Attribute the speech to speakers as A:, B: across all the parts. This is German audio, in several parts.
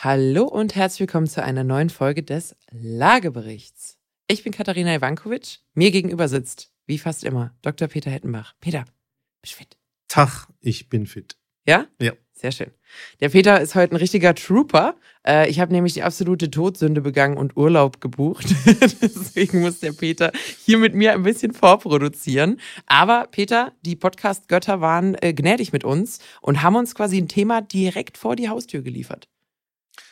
A: Hallo und herzlich willkommen zu einer neuen Folge des Lageberichts. Ich bin Katharina Ivankovic. Mir gegenüber sitzt, wie fast immer, Dr. Peter Hettenbach. Peter, bist du fit?
B: Tag, ich bin fit.
A: Ja?
B: Ja.
A: Sehr schön. Der Peter ist heute ein richtiger Trooper. Äh, ich habe nämlich die absolute Todsünde begangen und Urlaub gebucht. Deswegen muss der Peter hier mit mir ein bisschen vorproduzieren. Aber Peter, die Podcast-Götter waren äh, gnädig mit uns und haben uns quasi ein Thema direkt vor die Haustür geliefert.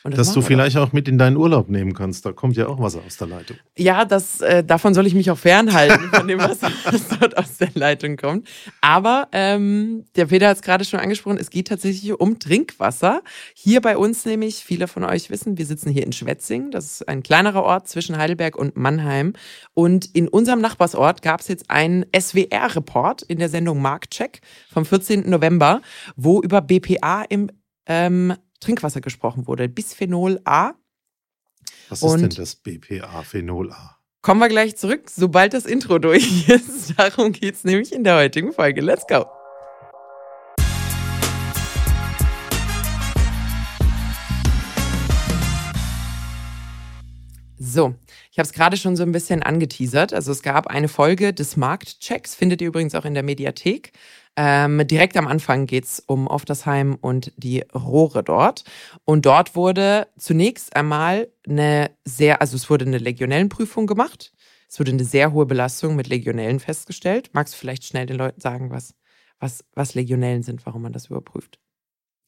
A: Und das
B: Dass du vielleicht auch mit in deinen Urlaub nehmen kannst. Da kommt ja auch Wasser aus der Leitung.
A: Ja, das, äh, davon soll ich mich auch fernhalten, von dem, was, was dort aus der Leitung kommt. Aber ähm, der Peter hat es gerade schon angesprochen, es geht tatsächlich um Trinkwasser. Hier bei uns nämlich, viele von euch wissen, wir sitzen hier in Schwetzing. Das ist ein kleinerer Ort zwischen Heidelberg und Mannheim. Und in unserem Nachbarsort gab es jetzt einen SWR-Report in der Sendung Marktcheck vom 14. November, wo über BPA im ähm, Trinkwasser gesprochen wurde. Bisphenol A.
B: Was
A: Und-
B: ist denn das BPA-Phenol A?
A: Kommen wir gleich zurück, sobald das Intro durch ist. Darum geht's nämlich in der heutigen Folge. Let's go. So, ich habe es gerade schon so ein bisschen angeteasert. Also es gab eine Folge des Marktchecks, findet ihr übrigens auch in der Mediathek. Ähm, direkt am Anfang geht's um Oftersheim und die Rohre dort. Und dort wurde zunächst einmal eine sehr, also es wurde eine Legionellenprüfung gemacht. Es wurde eine sehr hohe Belastung mit Legionellen festgestellt. Magst du vielleicht schnell den Leuten sagen, was, was, was Legionellen sind, warum man das überprüft?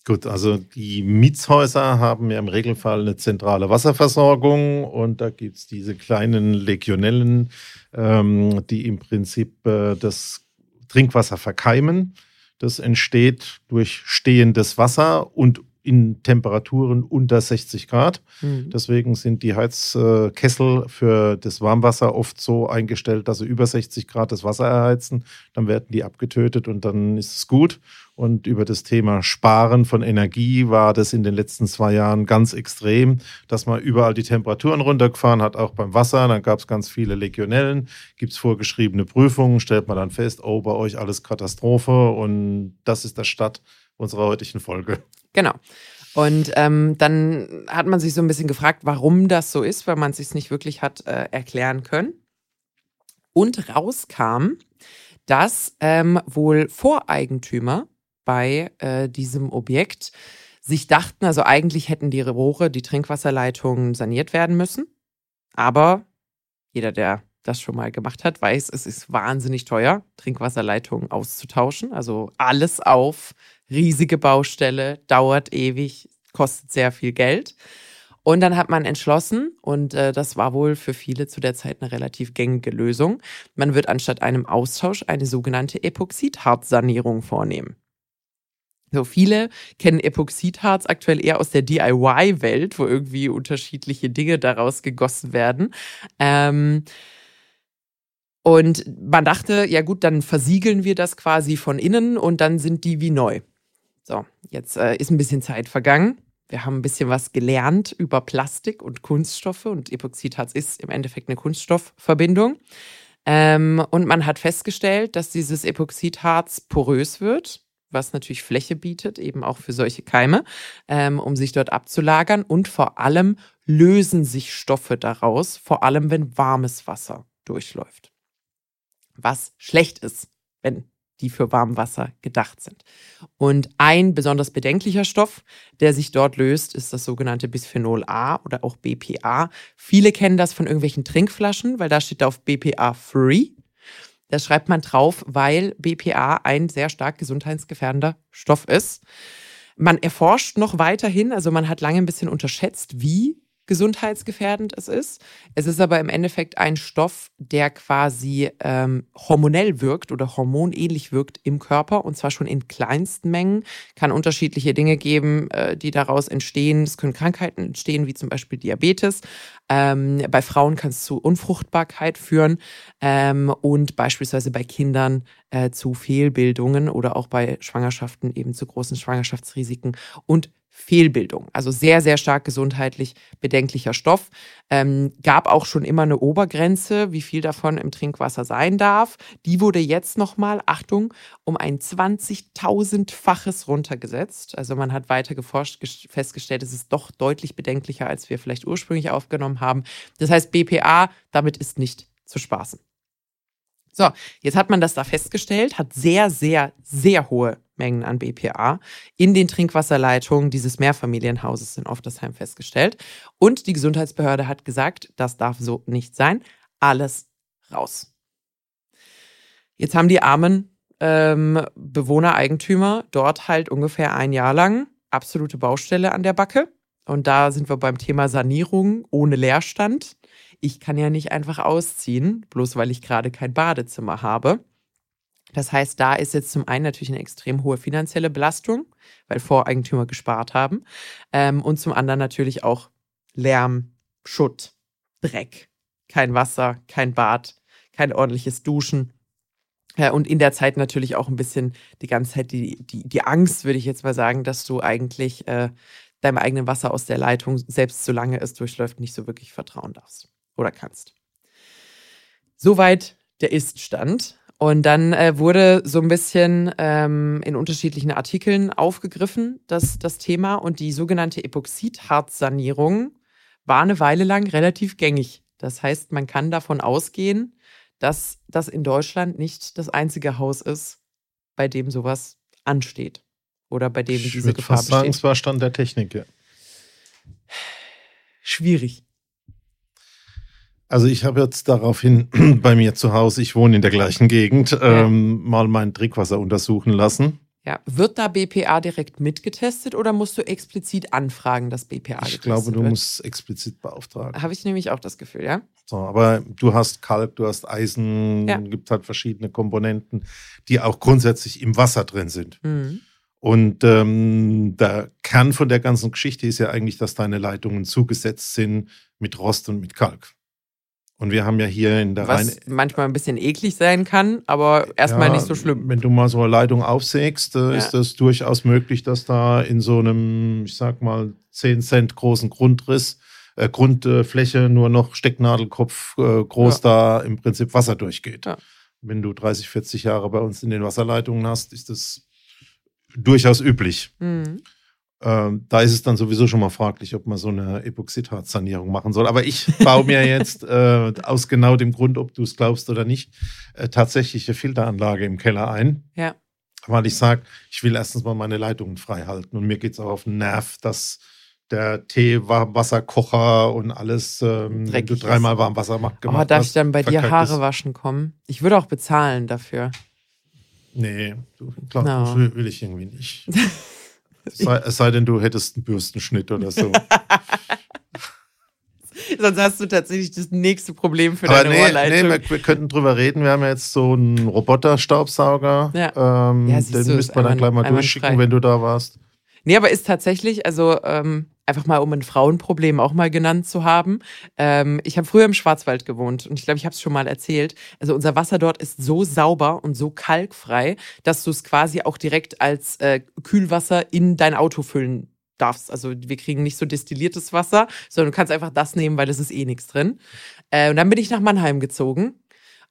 B: Gut, also die Mietshäuser haben ja im Regelfall eine zentrale Wasserversorgung und da gibt es diese kleinen Legionellen, ähm, die im Prinzip äh, das Trinkwasser verkeimen. Das entsteht durch stehendes Wasser und in Temperaturen unter 60 Grad.
A: Hm.
B: Deswegen sind die Heizkessel für das Warmwasser oft so eingestellt, dass sie über 60 Grad das Wasser erheizen. Dann werden die abgetötet und dann ist es gut. Und über das Thema Sparen von Energie war das in den letzten zwei Jahren ganz extrem, dass man überall die Temperaturen runtergefahren hat, auch beim Wasser. Dann gab es ganz viele Legionellen, gibt es vorgeschriebene Prüfungen, stellt man dann fest, oh, bei euch alles Katastrophe. Und das ist der Start unserer heutigen Folge.
A: Genau. Und ähm, dann hat man sich so ein bisschen gefragt, warum das so ist, weil man es sich nicht wirklich hat äh, erklären können. Und rauskam, dass ähm, wohl Voreigentümer bei äh, diesem Objekt sich dachten, also eigentlich hätten die Rohre, die Trinkwasserleitungen saniert werden müssen. Aber jeder, der das schon mal gemacht hat, weiß, es ist wahnsinnig teuer, Trinkwasserleitungen auszutauschen. Also alles auf riesige Baustelle, dauert ewig, kostet sehr viel Geld. Und dann hat man entschlossen, und äh, das war wohl für viele zu der Zeit eine relativ gängige Lösung, man wird anstatt einem Austausch eine sogenannte Epoxidharzsanierung vornehmen. So viele kennen Epoxidharz aktuell eher aus der DIY-Welt, wo irgendwie unterschiedliche Dinge daraus gegossen werden. Ähm, und man dachte, ja gut, dann versiegeln wir das quasi von innen und dann sind die wie neu. So, jetzt äh, ist ein bisschen Zeit vergangen. Wir haben ein bisschen was gelernt über Plastik und Kunststoffe und Epoxidharz ist im Endeffekt eine Kunststoffverbindung. Ähm, und man hat festgestellt, dass dieses Epoxidharz porös wird, was natürlich Fläche bietet, eben auch für solche Keime, ähm, um sich dort abzulagern. Und vor allem lösen sich Stoffe daraus, vor allem wenn warmes Wasser durchläuft. Was schlecht ist, wenn die für Warmwasser gedacht sind. Und ein besonders bedenklicher Stoff, der sich dort löst, ist das sogenannte Bisphenol A oder auch BPA. Viele kennen das von irgendwelchen Trinkflaschen, weil da steht auf BPA Free. Das schreibt man drauf, weil BPA ein sehr stark gesundheitsgefährdender Stoff ist. Man erforscht noch weiterhin, also man hat lange ein bisschen unterschätzt, wie gesundheitsgefährdend es ist. Es ist aber im Endeffekt ein Stoff, der quasi ähm, hormonell wirkt oder hormonähnlich wirkt im Körper und zwar schon in kleinsten Mengen. Kann unterschiedliche Dinge geben, äh, die daraus entstehen. Es können Krankheiten entstehen, wie zum Beispiel Diabetes. Ähm, bei Frauen kann es zu Unfruchtbarkeit führen ähm, und beispielsweise bei Kindern äh, zu Fehlbildungen oder auch bei Schwangerschaften eben zu großen Schwangerschaftsrisiken und Fehlbildung. Also sehr, sehr stark gesundheitlich bedenklicher Stoff. Ähm, gab auch schon immer eine Obergrenze, wie viel davon im Trinkwasser sein darf. Die wurde jetzt nochmal, Achtung, um ein 20.000-faches runtergesetzt. Also man hat weiter geforscht, festgestellt, es ist doch deutlich bedenklicher, als wir vielleicht ursprünglich aufgenommen haben. Das heißt, BPA, damit ist nicht zu spaßen. So, jetzt hat man das da festgestellt, hat sehr, sehr, sehr hohe Mengen an BPA in den Trinkwasserleitungen dieses Mehrfamilienhauses in Oftersheim festgestellt. Und die Gesundheitsbehörde hat gesagt, das darf so nicht sein. Alles raus. Jetzt haben die armen ähm, Bewohner, Eigentümer dort halt ungefähr ein Jahr lang absolute Baustelle an der Backe. Und da sind wir beim Thema Sanierung ohne Leerstand ich kann ja nicht einfach ausziehen, bloß weil ich gerade kein Badezimmer habe. Das heißt, da ist jetzt zum einen natürlich eine extrem hohe finanzielle Belastung, weil Voreigentümer gespart haben. Ähm, und zum anderen natürlich auch Lärm, Schutt, Dreck, kein Wasser, kein Bad, kein ordentliches Duschen. Ja, und in der Zeit natürlich auch ein bisschen die ganze Zeit die, die, die Angst, würde ich jetzt mal sagen, dass du eigentlich äh, deinem eigenen Wasser aus der Leitung, selbst solange es durchläuft, nicht so wirklich vertrauen darfst oder kannst. Soweit der Ist-Stand. Und dann äh, wurde so ein bisschen ähm, in unterschiedlichen Artikeln aufgegriffen, das, das Thema. Und die sogenannte Epoxidharzsanierung war eine Weile lang relativ gängig. Das heißt, man kann davon ausgehen, dass das in Deutschland nicht das einzige Haus ist, bei dem sowas ansteht. Oder bei dem ich diese Gefahr fast
B: sagen, es war Stand der Technik, ja.
A: Schwierig.
B: Also ich habe jetzt daraufhin bei mir zu Hause, ich wohne in der gleichen Gegend, ja. ähm, mal mein Trinkwasser untersuchen lassen.
A: Ja, wird da BPA direkt mitgetestet oder musst du explizit anfragen, dass BPA
B: Ich glaube, du wird? musst explizit beauftragen.
A: Habe ich nämlich auch das Gefühl, ja.
B: So, aber du hast Kalk, du hast Eisen, ja. gibt halt verschiedene Komponenten, die auch grundsätzlich im Wasser drin sind. Mhm. Und ähm, der Kern von der ganzen Geschichte ist ja eigentlich, dass deine Leitungen zugesetzt sind mit Rost und mit Kalk. Und wir haben ja hier in der
A: Was Rhein manchmal ein bisschen eklig sein kann, aber erstmal ja, nicht so schlimm.
B: Wenn du mal so eine Leitung aufsägst, äh, ja. ist das durchaus möglich, dass da in so einem, ich sag mal, 10 Cent großen Grundriss, äh, Grundfläche nur noch Stecknadelkopf äh, groß ja. da im Prinzip Wasser durchgeht. Wenn du 30, 40 Jahre bei uns in den Wasserleitungen hast, ist das durchaus üblich. Mhm. Ähm, da ist es dann sowieso schon mal fraglich, ob man so eine Epoxidharzsanierung machen soll. Aber ich baue mir jetzt äh, aus genau dem Grund, ob du es glaubst oder nicht, äh, tatsächlich eine Filteranlage im Keller ein.
A: Ja.
B: Weil ich sage, ich will erstens mal meine Leitungen frei halten. Und mir geht es auch auf den Nerv, dass der Tee, Wasserkocher und alles, ähm, wenn du dreimal warm Wasser gemacht
A: oh, darf hast, ich dann bei dir Haare ist. waschen kommen? Ich würde auch bezahlen dafür.
B: Nee, du, klar, no. will ich irgendwie nicht. Sei, es sei denn, du hättest einen Bürstenschnitt oder so.
A: Sonst hast du tatsächlich das nächste Problem für Aber deine nee, Ohrleitung.
B: Nee, wir, wir, könnten drüber reden. Wir haben ja jetzt so einen Roboter-Staubsauger. Ja. Ähm, ja, den müsste man dann gleich mal durchschicken, frei. wenn du da warst.
A: Nee, aber ist tatsächlich, also ähm, einfach mal um ein Frauenproblem auch mal genannt zu haben. Ähm, ich habe früher im Schwarzwald gewohnt und ich glaube, ich habe es schon mal erzählt. Also unser Wasser dort ist so sauber und so kalkfrei, dass du es quasi auch direkt als äh, Kühlwasser in dein Auto füllen darfst. Also wir kriegen nicht so destilliertes Wasser, sondern du kannst einfach das nehmen, weil es ist eh nichts drin. Äh, und dann bin ich nach Mannheim gezogen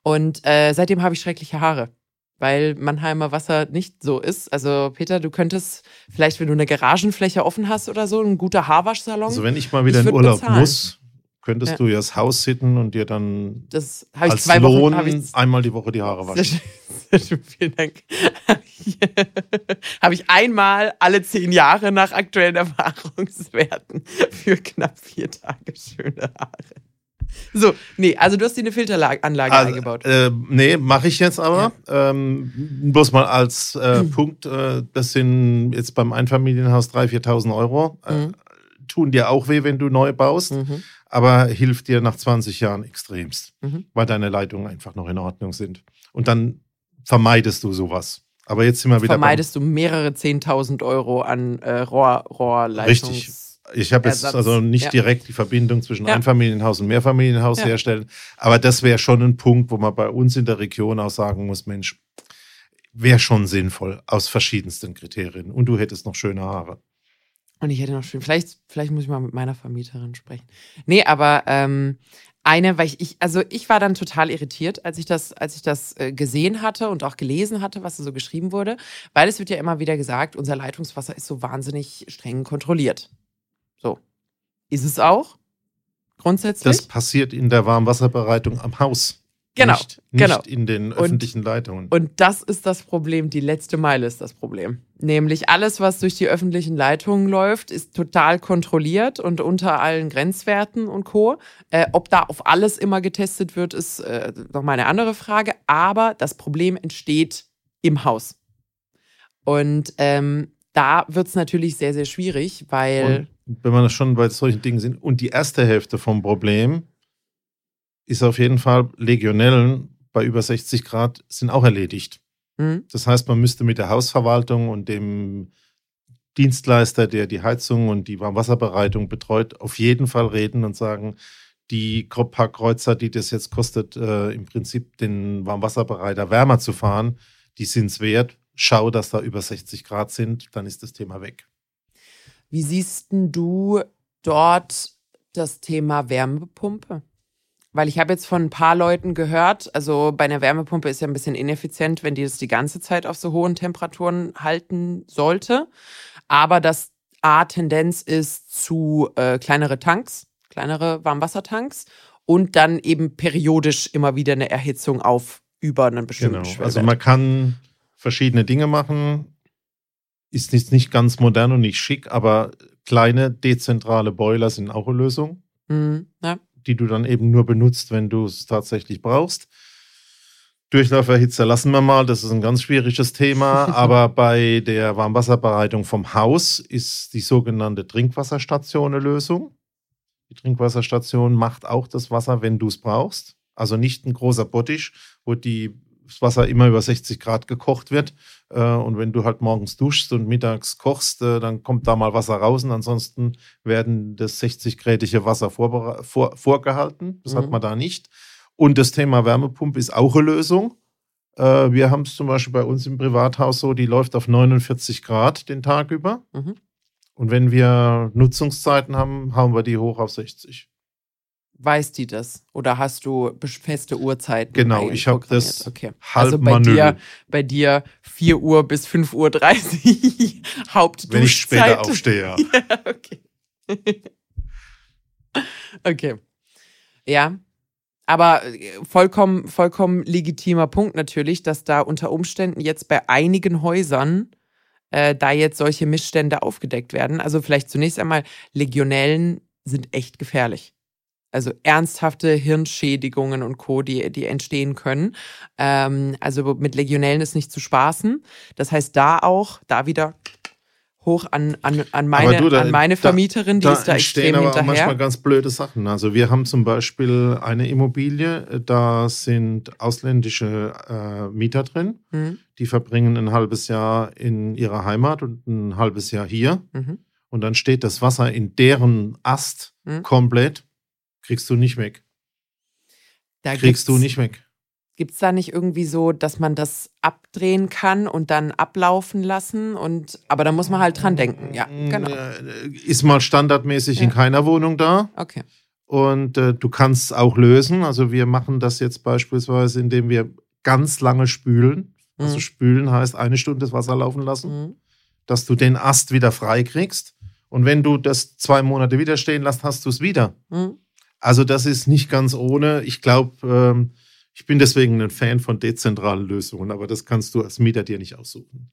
A: und äh, seitdem habe ich schreckliche Haare weil Mannheimer Wasser nicht so ist. Also Peter, du könntest vielleicht, wenn du eine Garagenfläche offen hast oder so, ein guter Haarwaschsalon.
B: Also wenn ich mal wieder ich in Urlaub bezahlen. muss, könntest ja. du ja das Haus sitten und dir dann
A: das
B: als zwei Lohn Wochen, einmal die Woche die Haare waschen. Sehr schön,
A: sehr schön vielen Dank. Habe ich einmal alle zehn Jahre nach aktuellen Erfahrungswerten für knapp vier Tage schöne Haare. So, nee, also du hast dir eine Filteranlage also, eingebaut.
B: Äh, nee, mache ich jetzt aber. Ja. Ähm, bloß mal als äh, mhm. Punkt, äh, das sind jetzt beim Einfamilienhaus 3.000, 4.000 Euro. Äh, mhm. Tun dir auch weh, wenn du neu baust, mhm. aber hilft dir nach 20 Jahren extremst, mhm. weil deine Leitungen einfach noch in Ordnung sind. Und dann vermeidest du sowas. Aber jetzt sind wir wieder.
A: Vermeidest du mehrere 10.000 Euro an äh, Rohr, Rohrleitungs
B: Richtig. Ich habe jetzt also nicht ja. direkt die Verbindung zwischen ja. Einfamilienhaus und Mehrfamilienhaus ja. herstellen, aber das wäre schon ein Punkt, wo man bei uns in der Region auch sagen muss, Mensch, wäre schon sinnvoll aus verschiedensten Kriterien und du hättest noch schöne Haare.
A: Und ich hätte noch schön, vielleicht, vielleicht muss ich mal mit meiner Vermieterin sprechen. Nee, aber ähm, eine, weil ich, ich, also ich war dann total irritiert, als ich das, als ich das äh, gesehen hatte und auch gelesen hatte, was da so geschrieben wurde, weil es wird ja immer wieder gesagt, unser Leitungswasser ist so wahnsinnig streng kontrolliert. So. Ist es auch? Grundsätzlich?
B: Das passiert in der Warmwasserbereitung am Haus.
A: Genau,
B: Nicht, nicht
A: genau.
B: in den
A: Und-
B: öffentlichen Leitungen.
A: Und das ist das Problem, die letzte Meile ist das Problem. Nämlich alles, was durch die öffentlichen Leitungen läuft, ist total kontrolliert und unter allen Grenzwerten und Co. Äh, ob da auf alles immer getestet wird, ist äh, nochmal eine andere Frage. Aber das Problem entsteht im Haus. Und ähm, da wird es natürlich sehr, sehr schwierig, weil.
B: Und wenn wir schon bei solchen Dingen sind, und die erste Hälfte vom Problem ist auf jeden Fall Legionellen bei über 60 Grad sind auch erledigt.
A: Hm,
B: Das heißt, man müsste mit der Hausverwaltung und dem Dienstleister, der die Heizung und die Warmwasserbereitung betreut, auf jeden Fall reden und sagen, die paar Kreuzer, die das jetzt kostet, äh, im Prinzip den Warmwasserbereiter wärmer zu fahren, die sind es wert. Schau, dass da über 60 Grad sind, dann ist das Thema weg.
A: Wie siehst denn du dort das Thema Wärmepumpe? Weil ich habe jetzt von ein paar Leuten gehört, also bei einer Wärmepumpe ist ja ein bisschen ineffizient, wenn die das die ganze Zeit auf so hohen Temperaturen halten sollte. Aber das A Tendenz ist zu äh, kleinere Tanks, kleinere Warmwassertanks und dann eben periodisch immer wieder eine Erhitzung auf über einen bestimmten
B: Genau.
A: Schwellwert.
B: Also man kann verschiedene Dinge machen. Ist nicht, nicht ganz modern und nicht schick, aber kleine dezentrale Boiler sind auch eine Lösung,
A: Mhm, ja.
B: die du dann eben nur benutzt, wenn du es tatsächlich brauchst. Durchlauferhitzer lassen wir mal, das ist ein ganz schwieriges Thema, aber bei der Warmwasserbereitung vom Haus ist die sogenannte Trinkwasserstation eine Lösung. Die Trinkwasserstation macht auch das Wasser, wenn du es brauchst. Also nicht ein großer Bottich, wo die, das Wasser immer über 60 Grad gekocht wird. Äh, und wenn du halt morgens duschst und mittags kochst, äh, dann kommt da mal Wasser raus. Und ansonsten werden das 60-grädige Wasser vor, vorgehalten. Das hat
A: Mhm.
B: man da nicht. Und das Thema Wärmepumpe ist auch eine Lösung. Äh, wir haben es zum Beispiel bei uns im Privathaus so, die läuft auf 49 Grad den Tag über.
A: Mhm.
B: Und wenn wir Nutzungszeiten haben, hauen wir die hoch auf 60.
A: Weiß die das? Oder hast du feste Uhrzeiten?
B: Genau, ich habe das
A: Okay.
B: halb
A: Also bei
B: manuell.
A: dir, bei dir 4 Uhr bis 5.30 Uhr Hauptduschzeit.
B: Wenn ich später aufstehe, ja.
A: Ja, okay. okay. Ja. Aber äh, vollkommen, vollkommen legitimer Punkt natürlich, dass da unter Umständen jetzt bei einigen Häusern äh, da jetzt solche Missstände aufgedeckt werden. Also vielleicht zunächst einmal, Legionellen sind echt gefährlich. Also ernsthafte Hirnschädigungen und Co., die, die entstehen können. Ähm, also mit Legionellen ist nicht zu spaßen. Das heißt, da auch, da wieder hoch an, an, an, meine,
B: du, da-
A: an meine
B: da-
A: Vermieterin, die
B: da
A: ist da
B: entstehen
A: extrem
B: aber auch manchmal
A: hinterher.
B: ganz blöde Sachen. Also wir haben zum Beispiel eine Immobilie, da sind ausländische äh, Mieter drin,
A: Mhm.
B: die verbringen ein halbes Jahr in ihrer Heimat und ein halbes Jahr hier.
A: Mhm.
B: Und dann steht das Wasser in deren Ast
A: Mhm.
B: komplett, kriegst du nicht weg.
A: Da
B: Kriegst du nicht weg.
A: Gibt's da nicht irgendwie so, dass man das abdrehen kann und dann ablaufen lassen? Und aber da muss man halt dran denken. Ja, genau.
B: Äh, Ist mal standardmäßig in
A: Ja.
B: keiner Wohnung da.
A: Okay.
B: Und äh, du kannst es auch lösen. Also wir machen das jetzt beispielsweise, indem wir ganz lange spülen. Also
A: Mhm.
B: spülen heißt eine Stunde das Wasser laufen lassen,
A: Mhm.
B: dass du den Ast wieder frei kriegst. Und wenn du das zwei Monate wieder stehen lässt, hast du es wieder.
A: Mhm.
B: Also das ist nicht ganz ohne. Ich glaube, ähm, ich bin deswegen ein Fan von dezentralen Lösungen, aber das kannst du als Mieter dir nicht aussuchen.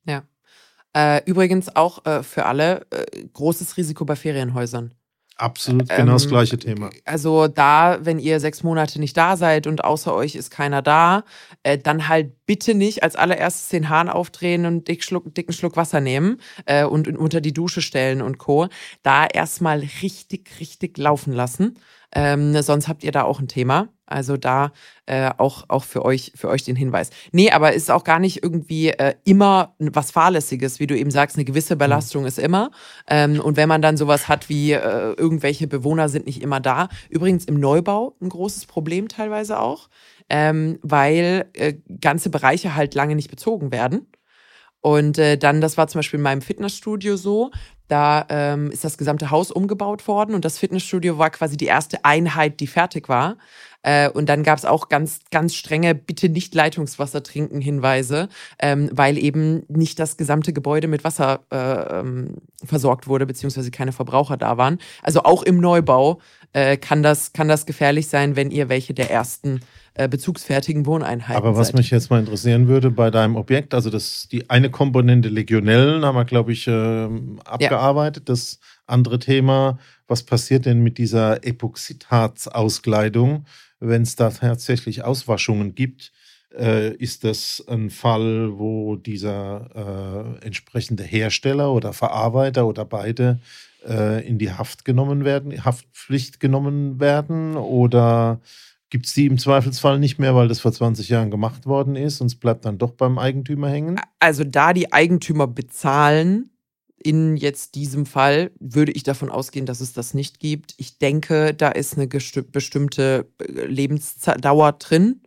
A: Äh, übrigens auch äh, für alle äh, großes Risiko bei Ferienhäusern.
B: Absolut
A: Ähm,
B: genau das gleiche Thema.
A: Also da, wenn ihr sechs Monate nicht da seid und außer euch ist keiner da, äh, dann halt bitte nicht als allererstes den Hahn aufdrehen und dick Schluck, dicken Schluck Wasser nehmen äh, und unter die Dusche stellen und Co. Da erstmal richtig, richtig laufen lassen. Ähm, sonst habt ihr da auch ein Thema. Also da äh, auch, auch für euch, für euch den Hinweis. Nee, aber ist auch gar nicht irgendwie äh, immer was Fahrlässiges, wie du eben sagst, eine gewisse Belastung ist immer. Ähm, und wenn man dann sowas hat wie äh, irgendwelche Bewohner sind nicht immer da. Übrigens im Neubau ein großes Problem teilweise auch, ähm, weil äh, ganze Bereiche halt lange nicht bezogen werden. Und äh, dann, das war zum Beispiel in meinem Fitnessstudio so, Da ähm, ist das gesamte Haus umgebaut worden und das Fitnessstudio war quasi die erste Einheit, die fertig war. Äh, und dann gab es auch ganz, ganz strenge Bitte nicht Leitungswasser trinken Hinweise, ähm, weil eben nicht das gesamte Gebäude mit Wasser äh, ähm, versorgt wurde, beziehungsweise keine Verbraucher da waren. Also auch im Neubau äh, kann, das, kann das gefährlich sein, wenn ihr welche der ersten äh, bezugsfertigen Wohneinheiten.
B: Aber was
A: seid.
B: mich jetzt mal interessieren würde bei deinem Objekt, also das die eine Komponente Legionellen haben wir, glaube ich, äh, abgearbeitet. Ja. Das andere Thema, was passiert denn mit dieser Epoxidharzauskleidung, wenn es da tatsächlich Auswaschungen gibt? Äh, ist das ein Fall, wo dieser äh, entsprechende Hersteller oder Verarbeiter oder beide äh, in die Haft genommen werden, Haftpflicht genommen werden oder gibt es die im Zweifelsfall nicht mehr, weil das vor 20 Jahren gemacht worden ist und es bleibt dann doch beim Eigentümer hängen?
A: Also da die Eigentümer bezahlen, in jetzt diesem Fall würde ich davon ausgehen, dass es das nicht gibt. Ich denke, da ist eine bestimmte äh, Lebensdauer drin.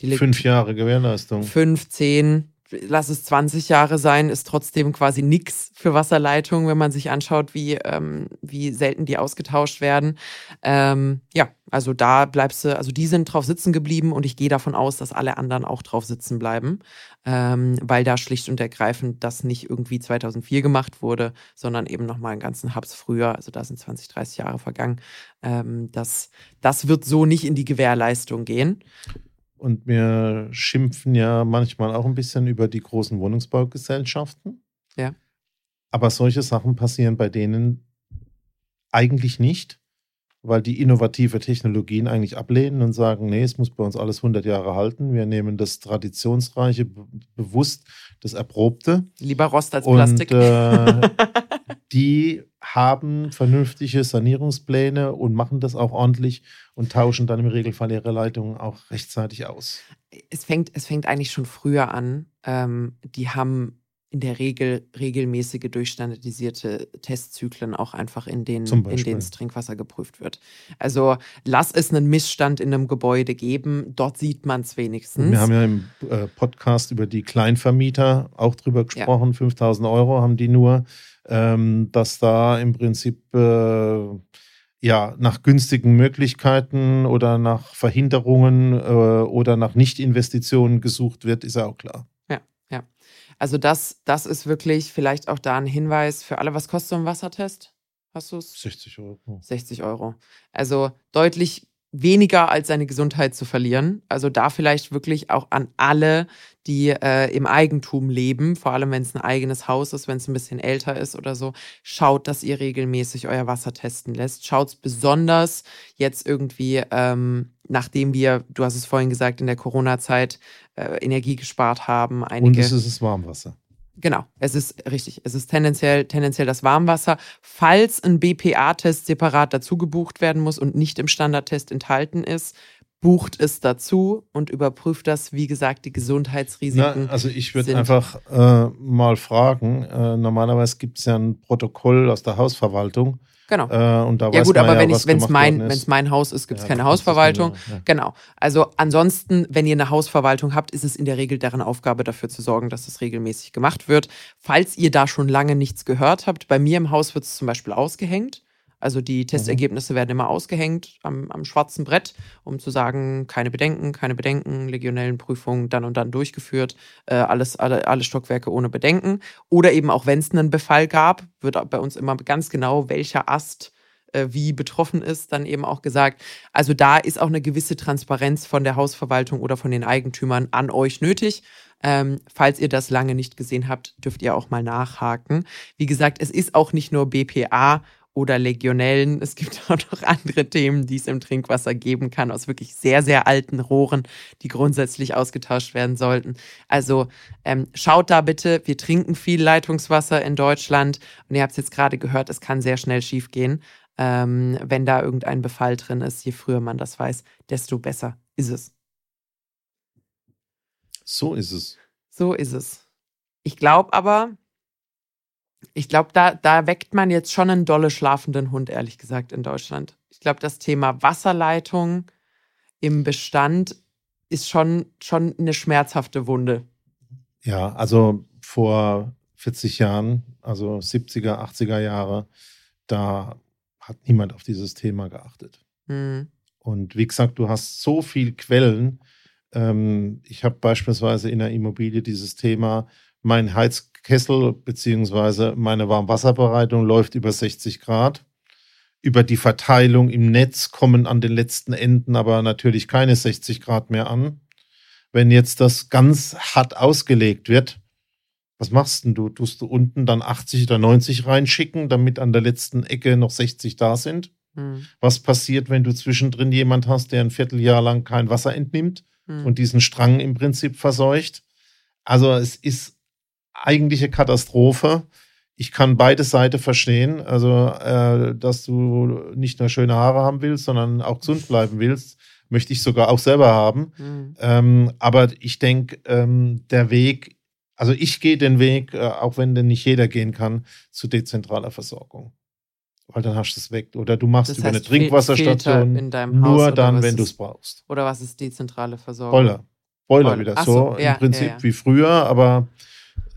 B: fünf Jahre Gewährleistung.
A: Fünf, zehn, lass es 20 Jahre sein, ist trotzdem quasi nichts für Wasserleitungen, wenn man sich anschaut, wie, ähm, wie selten die ausgetauscht werden. Ähm, ja, also da bleibst du, also die sind drauf sitzen geblieben und ich gehe davon aus, dass alle anderen auch drauf sitzen bleiben, ähm, weil da schlicht und ergreifend das nicht irgendwie 2004 gemacht wurde, sondern eben nochmal einen ganzen Hubs früher, also da sind 20, 30 Jahre vergangen. Ähm, das, das wird so nicht in die Gewährleistung gehen.
B: Und wir schimpfen ja manchmal auch ein bisschen über die großen Wohnungsbaugesellschaften.
A: Ja.
B: Aber solche Sachen passieren bei denen eigentlich nicht, weil die innovative Technologien eigentlich ablehnen und sagen, nee, es muss bei uns alles 100 Jahre halten. Wir nehmen das Traditionsreiche bewusst, das Erprobte.
A: Lieber Rost als Plastik.
B: Und, äh, die haben vernünftige Sanierungspläne und machen das auch ordentlich und tauschen dann im Regelfall ihre Leitungen auch rechtzeitig aus.
A: Es fängt, es fängt eigentlich schon früher an. Ähm, die haben in der Regel regelmäßige durchstandardisierte Testzyklen auch einfach in denen, in denen das Trinkwasser geprüft wird. Also lass es einen Missstand in einem Gebäude geben, dort sieht man es wenigstens.
B: Wir haben ja im äh, Podcast über die Kleinvermieter auch drüber gesprochen, ja. 5000 Euro haben die nur ähm, dass da im Prinzip äh, ja nach günstigen Möglichkeiten oder nach Verhinderungen äh, oder nach Nichtinvestitionen gesucht wird, ist ja auch klar.
A: Also das, das ist wirklich vielleicht auch da ein Hinweis für alle. Was kostet so ein Wassertest? Hast du es?
B: 60 Euro.
A: 60 Euro. Also deutlich weniger als seine Gesundheit zu verlieren. Also da vielleicht wirklich auch an alle, die äh, im Eigentum leben, vor allem wenn es ein eigenes Haus ist, wenn es ein bisschen älter ist oder so, schaut, dass ihr regelmäßig euer Wasser testen lässt. Schaut besonders jetzt irgendwie, ähm, nachdem wir, du hast es vorhin gesagt, in der Corona-Zeit äh, Energie gespart haben. Einige,
B: Und es ist das Warmwasser.
A: Genau, es ist richtig. Es ist tendenziell, tendenziell das Warmwasser. Falls ein BPA-Test separat dazu gebucht werden muss und nicht im Standardtest enthalten ist, bucht es dazu und überprüft das, wie gesagt, die Gesundheitsrisiken.
B: Na, also ich würde einfach äh, mal fragen, äh, normalerweise gibt es ja ein Protokoll aus der Hausverwaltung,
A: Genau.
B: Äh, und da
A: ja gut, aber
B: ja,
A: wenn es mein, wenn's mein Haus ist, gibt es ja, keine Hausverwaltung. Ja. Genau. Also ansonsten, wenn ihr eine Hausverwaltung habt, ist es in der Regel deren Aufgabe dafür zu sorgen, dass es regelmäßig gemacht wird. Falls ihr da schon lange nichts gehört habt, bei mir im Haus wird es zum Beispiel ausgehängt. Also die mhm. Testergebnisse mhm. werden immer ausgehängt am, am, schwarzen Brett, um zu sagen, keine Bedenken, keine Bedenken, legionellen Prüfungen dann und dann durchgeführt, äh, alles, alle, alle Stockwerke ohne Bedenken. Oder eben auch wenn es einen Befall gab, wird bei uns immer ganz genau, welcher Ast äh, wie betroffen ist, dann eben auch gesagt. Also da ist auch eine gewisse Transparenz von der Hausverwaltung oder von den Eigentümern an euch nötig. Ähm, falls ihr das lange nicht gesehen habt, dürft ihr auch mal nachhaken. Wie gesagt, es ist auch nicht nur BPA oder Legionellen. Es gibt auch noch andere Themen, die es im Trinkwasser geben kann, aus wirklich sehr, sehr alten Rohren, die grundsätzlich ausgetauscht werden sollten. Also ähm, schaut da bitte, wir trinken viel Leitungswasser in Deutschland und ihr habt es jetzt gerade gehört, es kann sehr schnell schiefgehen. Ähm, wenn da irgendein Befall drin ist, je früher man das weiß, desto besser ist es.
B: So ist es.
A: So ist es. Ich glaube aber, ich glaube, da, da weckt man jetzt schon einen dolle schlafenden Hund, ehrlich gesagt, in Deutschland. Ich glaube, das Thema Wasserleitung im Bestand ist schon, schon eine schmerzhafte Wunde.
B: Ja, also vor 40 Jahren, also 70er, 80er Jahre, da hat niemand auf dieses Thema geachtet. Mhm. Und wie gesagt, du hast so viele Quellen. Ähm, ich habe beispielsweise in der Immobilie dieses Thema, mein Heizkessel bzw. meine Warmwasserbereitung läuft über 60 Grad. Über die Verteilung im Netz kommen an den letzten Enden aber natürlich keine 60 Grad mehr an. Wenn jetzt das ganz hart ausgelegt wird, was machst denn du? Tust du unten dann 80 oder 90 reinschicken, damit an der letzten Ecke noch 60 da sind? Hm. Was passiert, wenn du zwischendrin jemand hast, der ein Vierteljahr lang kein Wasser entnimmt hm. und diesen Strang im Prinzip verseucht? Also es ist eigentliche Katastrophe. Ich kann beide Seiten verstehen. Also, äh, dass du nicht nur schöne Haare haben willst, sondern auch gesund bleiben willst, möchte ich sogar auch selber haben. Mhm. Ähm, aber ich denke, ähm, der Weg, also ich gehe den Weg, äh, auch wenn den nicht jeder gehen kann, zu dezentraler Versorgung. Weil dann hast du es weg. Oder du machst das über eine Trinkwasserstation nur dann, wenn du es brauchst.
A: Oder was ist dezentrale Versorgung?
B: Boiler. Boiler, Boiler. wieder. So, so ja, im Prinzip ja, ja. wie früher, aber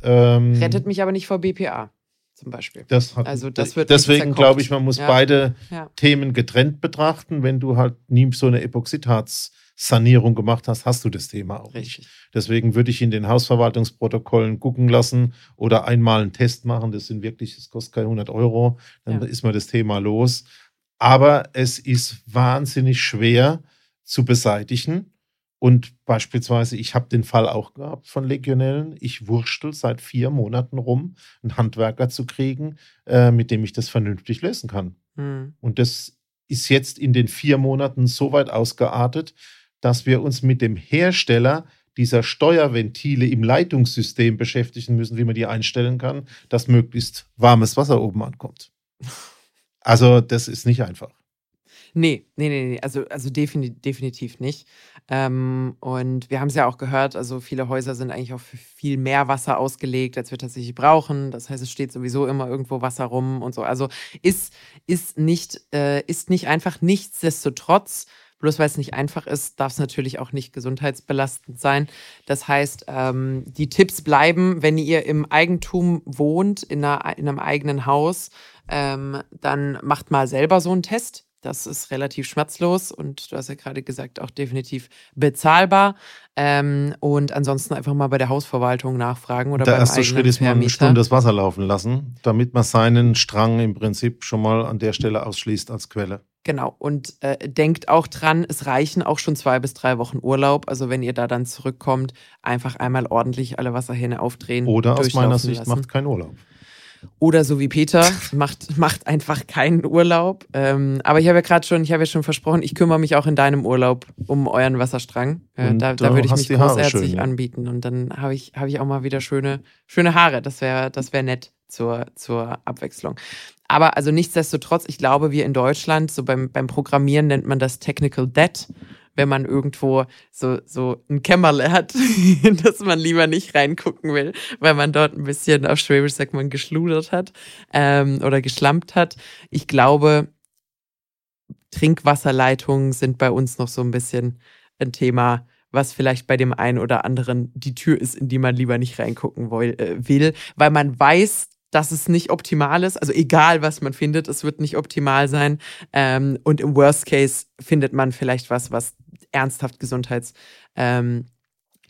A: ähm, Rettet mich aber nicht vor BPA zum Beispiel.
B: Das hat, also das wird deswegen glaube ich, man muss ja. beide ja. Themen getrennt betrachten. Wenn du halt nie so eine Epoxidharz-Sanierung gemacht hast, hast du das Thema auch Richtig. nicht. Deswegen würde ich in den Hausverwaltungsprotokollen gucken lassen oder einmal einen Test machen. Das sind wirklich, das kostet keine 100 Euro. Dann ja. ist mal das Thema los. Aber es ist wahnsinnig schwer zu beseitigen. Und beispielsweise, ich habe den Fall auch gehabt von Legionellen. Ich wurschtel seit vier Monaten rum, einen Handwerker zu kriegen, äh, mit dem ich das vernünftig lösen kann. Mhm. Und das ist jetzt in den vier Monaten so weit ausgeartet, dass wir uns mit dem Hersteller dieser Steuerventile im Leitungssystem beschäftigen müssen, wie man die einstellen kann, dass möglichst warmes Wasser oben ankommt. Also das ist nicht einfach.
A: Nee, nee, nee, nee. Also, also defini definitiv nicht. Ähm, und wir haben es ja auch gehört, also viele Häuser sind eigentlich auch für viel mehr Wasser ausgelegt, als wir tatsächlich brauchen. Das heißt, es steht sowieso immer irgendwo Wasser rum und so. Also ist, ist, nicht, äh, ist nicht einfach nichtsdestotrotz. Bloß weil es nicht einfach ist, darf es natürlich auch nicht gesundheitsbelastend sein. Das heißt, ähm, die Tipps bleiben, wenn ihr im Eigentum wohnt, in, einer, in einem eigenen Haus, ähm, dann macht mal selber so einen Test das ist relativ schmerzlos und du hast ja gerade gesagt, auch definitiv bezahlbar. Ähm, und ansonsten einfach mal bei der Hausverwaltung nachfragen oder
B: der beim erste Schritt ist mal eine Stunde das Wasser laufen lassen, damit man seinen Strang im Prinzip schon mal an der Stelle ausschließt als Quelle.
A: Genau. Und äh, denkt auch dran, es reichen auch schon zwei bis drei Wochen Urlaub. Also wenn ihr da dann zurückkommt, einfach einmal ordentlich alle Wasserhähne aufdrehen.
B: Oder aus meiner Sicht lassen. macht keinen Urlaub.
A: Oder so wie Peter, macht, macht einfach keinen Urlaub. Ähm, aber ich habe ja gerade schon, ich habe ja schon versprochen, ich kümmere mich auch in deinem Urlaub um euren Wasserstrang. Äh, da, da würde ich mich großherzig schön, anbieten. Und dann habe ich, hab ich auch mal wieder schöne, schöne Haare. Das wäre das wär nett zur, zur Abwechslung. Aber also nichtsdestotrotz, ich glaube, wir in Deutschland, so beim, beim Programmieren nennt man das Technical Debt wenn man irgendwo so, so ein Kämmerle hat, dass man lieber nicht reingucken will, weil man dort ein bisschen, auf Schwäbisch sagt man, geschludert hat ähm, oder geschlampt hat. Ich glaube, Trinkwasserleitungen sind bei uns noch so ein bisschen ein Thema, was vielleicht bei dem einen oder anderen die Tür ist, in die man lieber nicht reingucken äh, will, weil man weiß, dass es nicht optimal ist. Also egal, was man findet, es wird nicht optimal sein. Ähm, und im Worst Case findet man vielleicht was, was ernsthaft Gesundheits, ähm,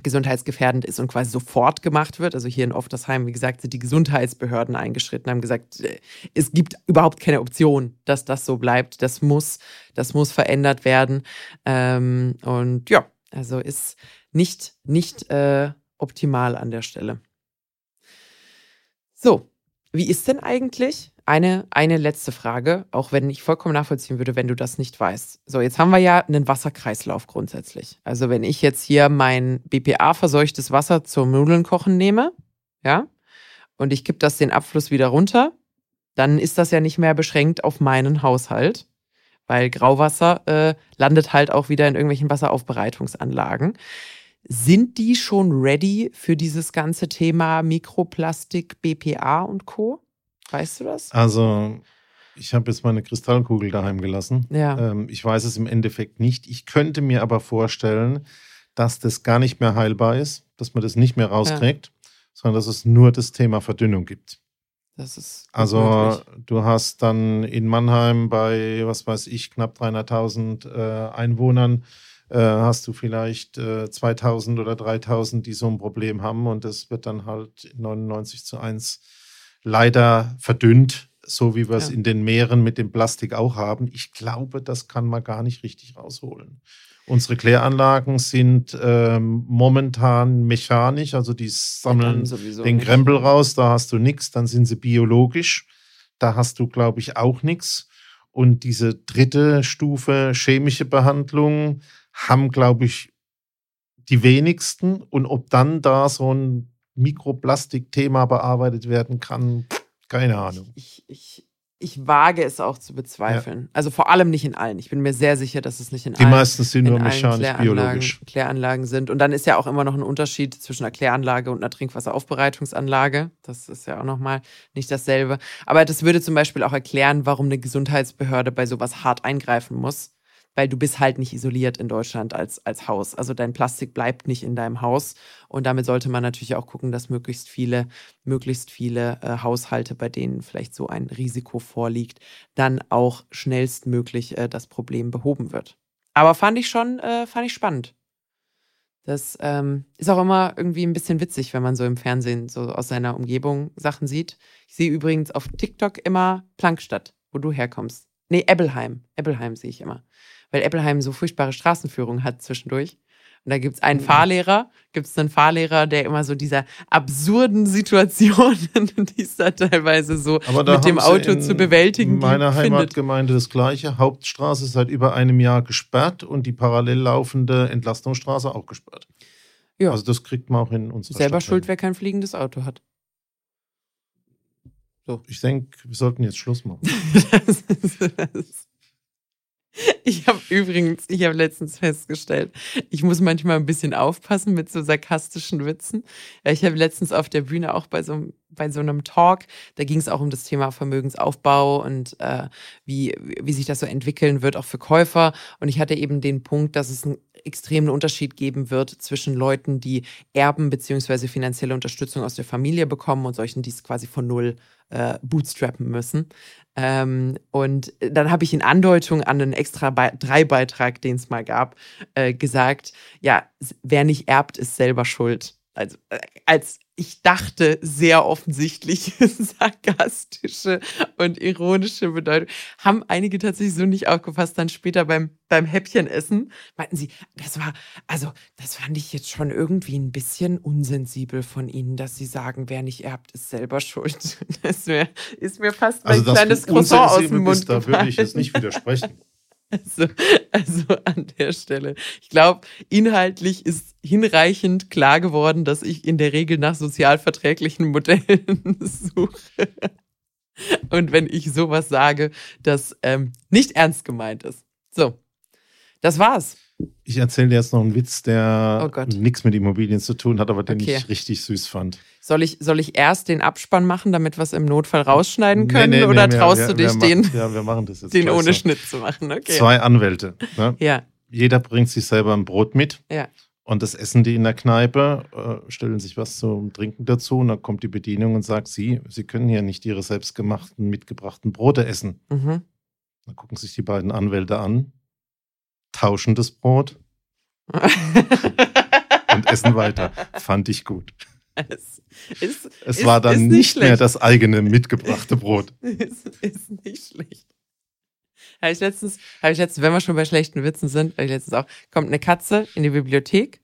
A: gesundheitsgefährdend ist und quasi sofort gemacht wird. Also hier in Oftersheim, wie gesagt, sind die Gesundheitsbehörden eingeschritten, haben gesagt, äh, es gibt überhaupt keine Option, dass das so bleibt. Das muss, das muss verändert werden. Ähm, und ja, also ist nicht, nicht äh, optimal an der Stelle. So, wie ist denn eigentlich? Eine, eine letzte Frage, auch wenn ich vollkommen nachvollziehen würde, wenn du das nicht weißt. So, jetzt haben wir ja einen Wasserkreislauf grundsätzlich. Also wenn ich jetzt hier mein BPA-verseuchtes Wasser zum Nudeln kochen nehme, ja, und ich kipp das den Abfluss wieder runter, dann ist das ja nicht mehr beschränkt auf meinen Haushalt, weil Grauwasser äh, landet halt auch wieder in irgendwelchen Wasseraufbereitungsanlagen. Sind die schon ready für dieses ganze Thema Mikroplastik, BPA und Co? Weißt du das?
B: Also, ich habe jetzt meine Kristallkugel daheim gelassen. Ja. Ähm, ich weiß es im Endeffekt nicht. Ich könnte mir aber vorstellen, dass das gar nicht mehr heilbar ist, dass man das nicht mehr rauskriegt, ja. sondern dass es nur das Thema Verdünnung gibt.
A: Das ist
B: Also
A: möglich.
B: du hast dann in Mannheim bei, was weiß ich, knapp 300.000 äh, Einwohnern, äh, hast du vielleicht äh, 2.000 oder 3.000, die so ein Problem haben und das wird dann halt 99 zu 1 leider verdünnt, so wie wir es
A: Ja.
B: in den Meeren mit dem Plastik auch haben. Ich glaube, das kann man gar nicht richtig rausholen. Unsere Kläranlagen sind ähm, momentan mechanisch, also die sammeln den
A: nicht.
B: Krempel raus, da hast du nichts, dann sind sie biologisch, da hast du, glaube ich, auch nichts. Und diese dritte Stufe chemische Behandlung haben, glaube ich, die wenigsten. Und ob dann da so ein Mikroplastik-Thema bearbeitet werden kann, keine Ahnung.
A: Ich, ich, ich wage es auch zu bezweifeln. Also vor allem nicht in allen. Ich bin mir sehr sicher, dass es nicht in
B: Die
A: allen,
B: meisten sind
A: in
B: nur
A: allen
B: mechanisch,
A: Kläranlagen. Kläranlagen sind. Und dann ist ja auch immer noch ein Unterschied zwischen einer Kläranlage und einer Trinkwasseraufbereitungsanlage. Das ist ja auch nochmal nicht dasselbe. Aber das würde zum Beispiel auch erklären, warum eine Gesundheitsbehörde bei sowas hart eingreifen muss. Weil du bist halt nicht isoliert in Deutschland als, als Haus. Also dein Plastik bleibt nicht in deinem Haus. Und damit sollte man natürlich auch gucken, dass möglichst viele, möglichst viele äh, Haushalte, bei denen vielleicht so ein Risiko vorliegt, dann auch schnellstmöglich äh, das Problem behoben wird. Aber fand ich schon, äh, fand ich spannend. Das ähm, ist auch immer irgendwie ein bisschen witzig, wenn man so im Fernsehen so aus seiner Umgebung Sachen sieht. Ich sehe übrigens auf TikTok immer Plankstadt, wo du herkommst. Nee, Ebbelheim. Ebbelheim sehe ich immer. Weil Ebbelheim so furchtbare Straßenführung hat zwischendurch. Und da gibt's einen
B: Mhm.
A: Fahrlehrer, gibt's einen Fahrlehrer, der immer so dieser absurden Situationen, die es da teilweise so mit dem Auto
B: in
A: zu bewältigen
B: meiner
A: gibt, findet.
B: Heimatgemeinde das Gleiche. Hauptstraße seit über einem Jahr gesperrt und die parallel laufende Entlastungsstraße auch gesperrt.
A: Ja.
B: Also das kriegt man auch in unserer
A: Selber
B: Stadt
A: schuld,
B: hin.
A: wer kein fliegendes Auto hat.
B: Ich denke, wir sollten jetzt Schluss machen.
A: Das ist, das. Ich habe übrigens, ich habe letztens festgestellt, ich muss manchmal ein bisschen aufpassen mit so sarkastischen Witzen. Ich habe letztens auf der Bühne auch bei so, einem- bei so einem Talk, da ging es auch um das Thema Vermögensaufbau und äh, wie, wie sich das so entwickeln wird, auch für Käufer. Und ich hatte eben den Punkt, dass es einen extremen Unterschied geben wird zwischen Leuten, die Erben beziehungsweise finanzielle Unterstützung aus der Familie bekommen und solchen, die es quasi von null äh, bootstrappen müssen. Ähm, und dann habe ich in Andeutung an einen extra Be drei Beitrag, den es mal gab, äh, gesagt, ja, wer nicht erbt, ist selber schuld. Also äh, als ich dachte, sehr offensichtlich sarkastische und ironische Bedeutung. Haben einige tatsächlich so nicht aufgefasst, dann später beim, beim Häppchenessen meinten sie, das war, also das fand ich jetzt schon irgendwie ein bisschen unsensibel von Ihnen, dass Sie sagen, wer nicht erbt, ist selber schuld. Das wär, ist mir fast mein
B: Also, dass
A: kleines Croissant aus dem Mund
B: bist, da würde ich jetzt nicht widersprechen.
A: Also, also an der Stelle. Ich glaube, inhaltlich ist hinreichend klar geworden, dass ich in der Regel nach sozialverträglichen Modellen suche. Und wenn ich sowas sage, das ähm, nicht ernst gemeint ist. So, das war's.
B: Ich erzähle dir jetzt noch einen Witz, der
A: Oh
B: nichts mit Immobilien zu tun hat, aber den
A: Okay.
B: ich richtig süß fand.
A: Soll ich, soll ich erst den Abspann machen, damit wir es im Notfall rausschneiden können?
B: Nee, nee, nee,
A: oder
B: wir-
A: traust
B: wir,
A: du dich,
B: wir
A: den,
B: ja, wir machen das jetzt.
A: den ohne
B: so.
A: Schnitt zu machen? Okay.
B: Zwei Anwälte. Ne?
A: Ja,
B: Jeder bringt sich selber ein Brot mit.
A: ja.
B: Und das essen die in der Kneipe, äh, stellen sich was zum Trinken dazu und dann kommt die Bedienung und sagt, Sie, Sie können hier nicht Ihre selbstgemachten, mitgebrachten Brote essen.
A: Mhm.
B: Dann gucken sich die beiden Anwälte an, tauschen das Brot und essen weiter. Fand ich gut.
A: es ist,
B: Es
A: Ist-
B: war dann nicht,
A: nicht
B: mehr das eigene mitgebrachte Brot.
A: ist, ist nicht schlecht. Habe ich letztens, habe ich letztens, wenn wir schon bei schlechten Witzen sind, habe ich letztens auch, kommt eine Katze in die Bibliothek,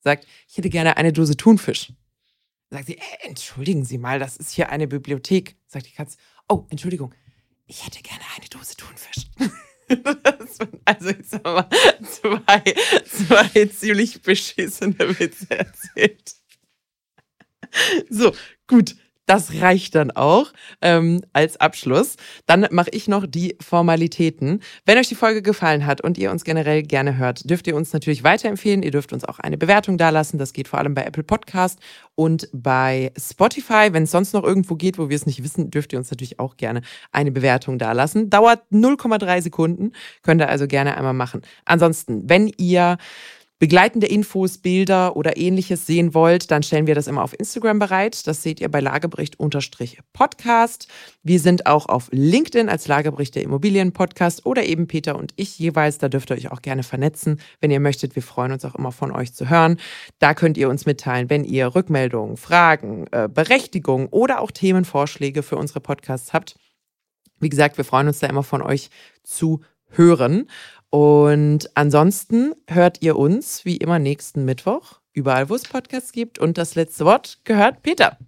A: sagt, ich hätte gerne eine Dose Thunfisch. Sagt sie, äh, entschuldigen Sie mal, das ist hier eine Bibliothek. Sagt die Katze, oh, Entschuldigung, ich hätte gerne eine Dose Thunfisch. Also jetzt haben wir zwei, zwei ziemlich beschissene Witze erzählt. So, gut. Das reicht dann auch ähm, als Abschluss. Dann mache ich noch die Formalitäten. Wenn euch die Folge gefallen hat und ihr uns generell gerne hört, dürft ihr uns natürlich weiterempfehlen. Ihr dürft uns auch eine Bewertung dalassen. Das geht vor allem bei Apple Podcast und bei Spotify. Wenn es sonst noch irgendwo geht, wo wir es nicht wissen, dürft ihr uns natürlich auch gerne eine Bewertung dalassen. Dauert 0,3 Sekunden. Könnt ihr also gerne einmal machen. Ansonsten, wenn ihr begleitende Infos, Bilder oder ähnliches sehen wollt, dann stellen wir das immer auf Instagram bereit. Das seht ihr bei Lagebericht-Podcast. Wir sind auch auf LinkedIn als Lagebericht der Immobilien-Podcast oder eben Peter und ich jeweils. Da dürft ihr euch auch gerne vernetzen, wenn ihr möchtet. Wir freuen uns auch immer von euch zu hören. Da könnt ihr uns mitteilen, wenn ihr Rückmeldungen, Fragen, äh, Berechtigungen oder auch Themenvorschläge für unsere Podcasts habt. Wie gesagt, wir freuen uns da immer von euch zu hören. Und ansonsten hört ihr uns wie immer nächsten Mittwoch, überall wo es Podcasts gibt. Und das letzte Wort gehört Peter.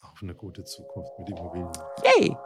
B: Auf eine gute Zukunft mit Immobilien.
A: Yay!